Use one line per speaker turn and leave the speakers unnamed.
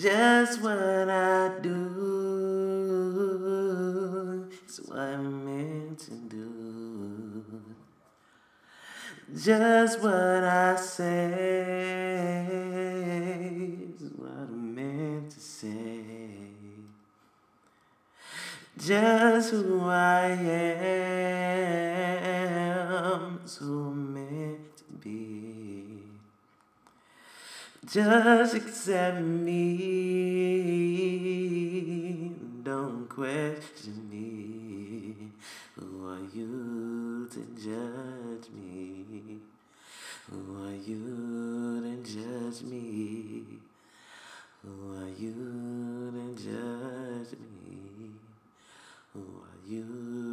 Just what I do is what I'm meant to do. Just what I say is what I'm meant to say. Just who I am is who I'm meant to be. Just accept me. Don't question me. Who are you to judge me? Who are you to judge me? Who are you to judge me? Who are you?